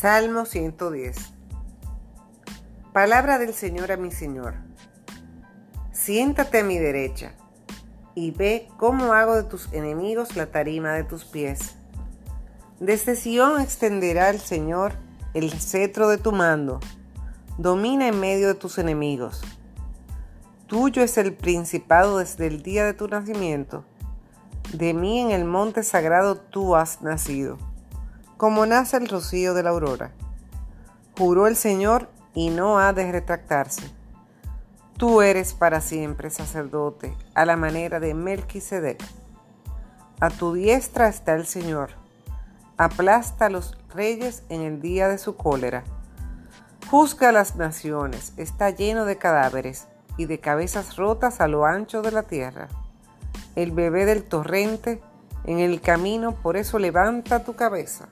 Salmo 110 Palabra del Señor a mi Señor. Siéntate a mi derecha y ve cómo hago de tus enemigos la tarima de tus pies. Desde Sión extenderá el Señor el cetro de tu mando. Domina en medio de tus enemigos. Tuyo es el principado desde el día de tu nacimiento. De mí en el monte sagrado tú has nacido como nace el rocío de la aurora. Juró el Señor y no ha de retractarse. Tú eres para siempre sacerdote, a la manera de Melquisedec. A tu diestra está el Señor. Aplasta a los reyes en el día de su cólera. Juzga a las naciones, está lleno de cadáveres y de cabezas rotas a lo ancho de la tierra. El bebé del torrente en el camino, por eso levanta tu cabeza.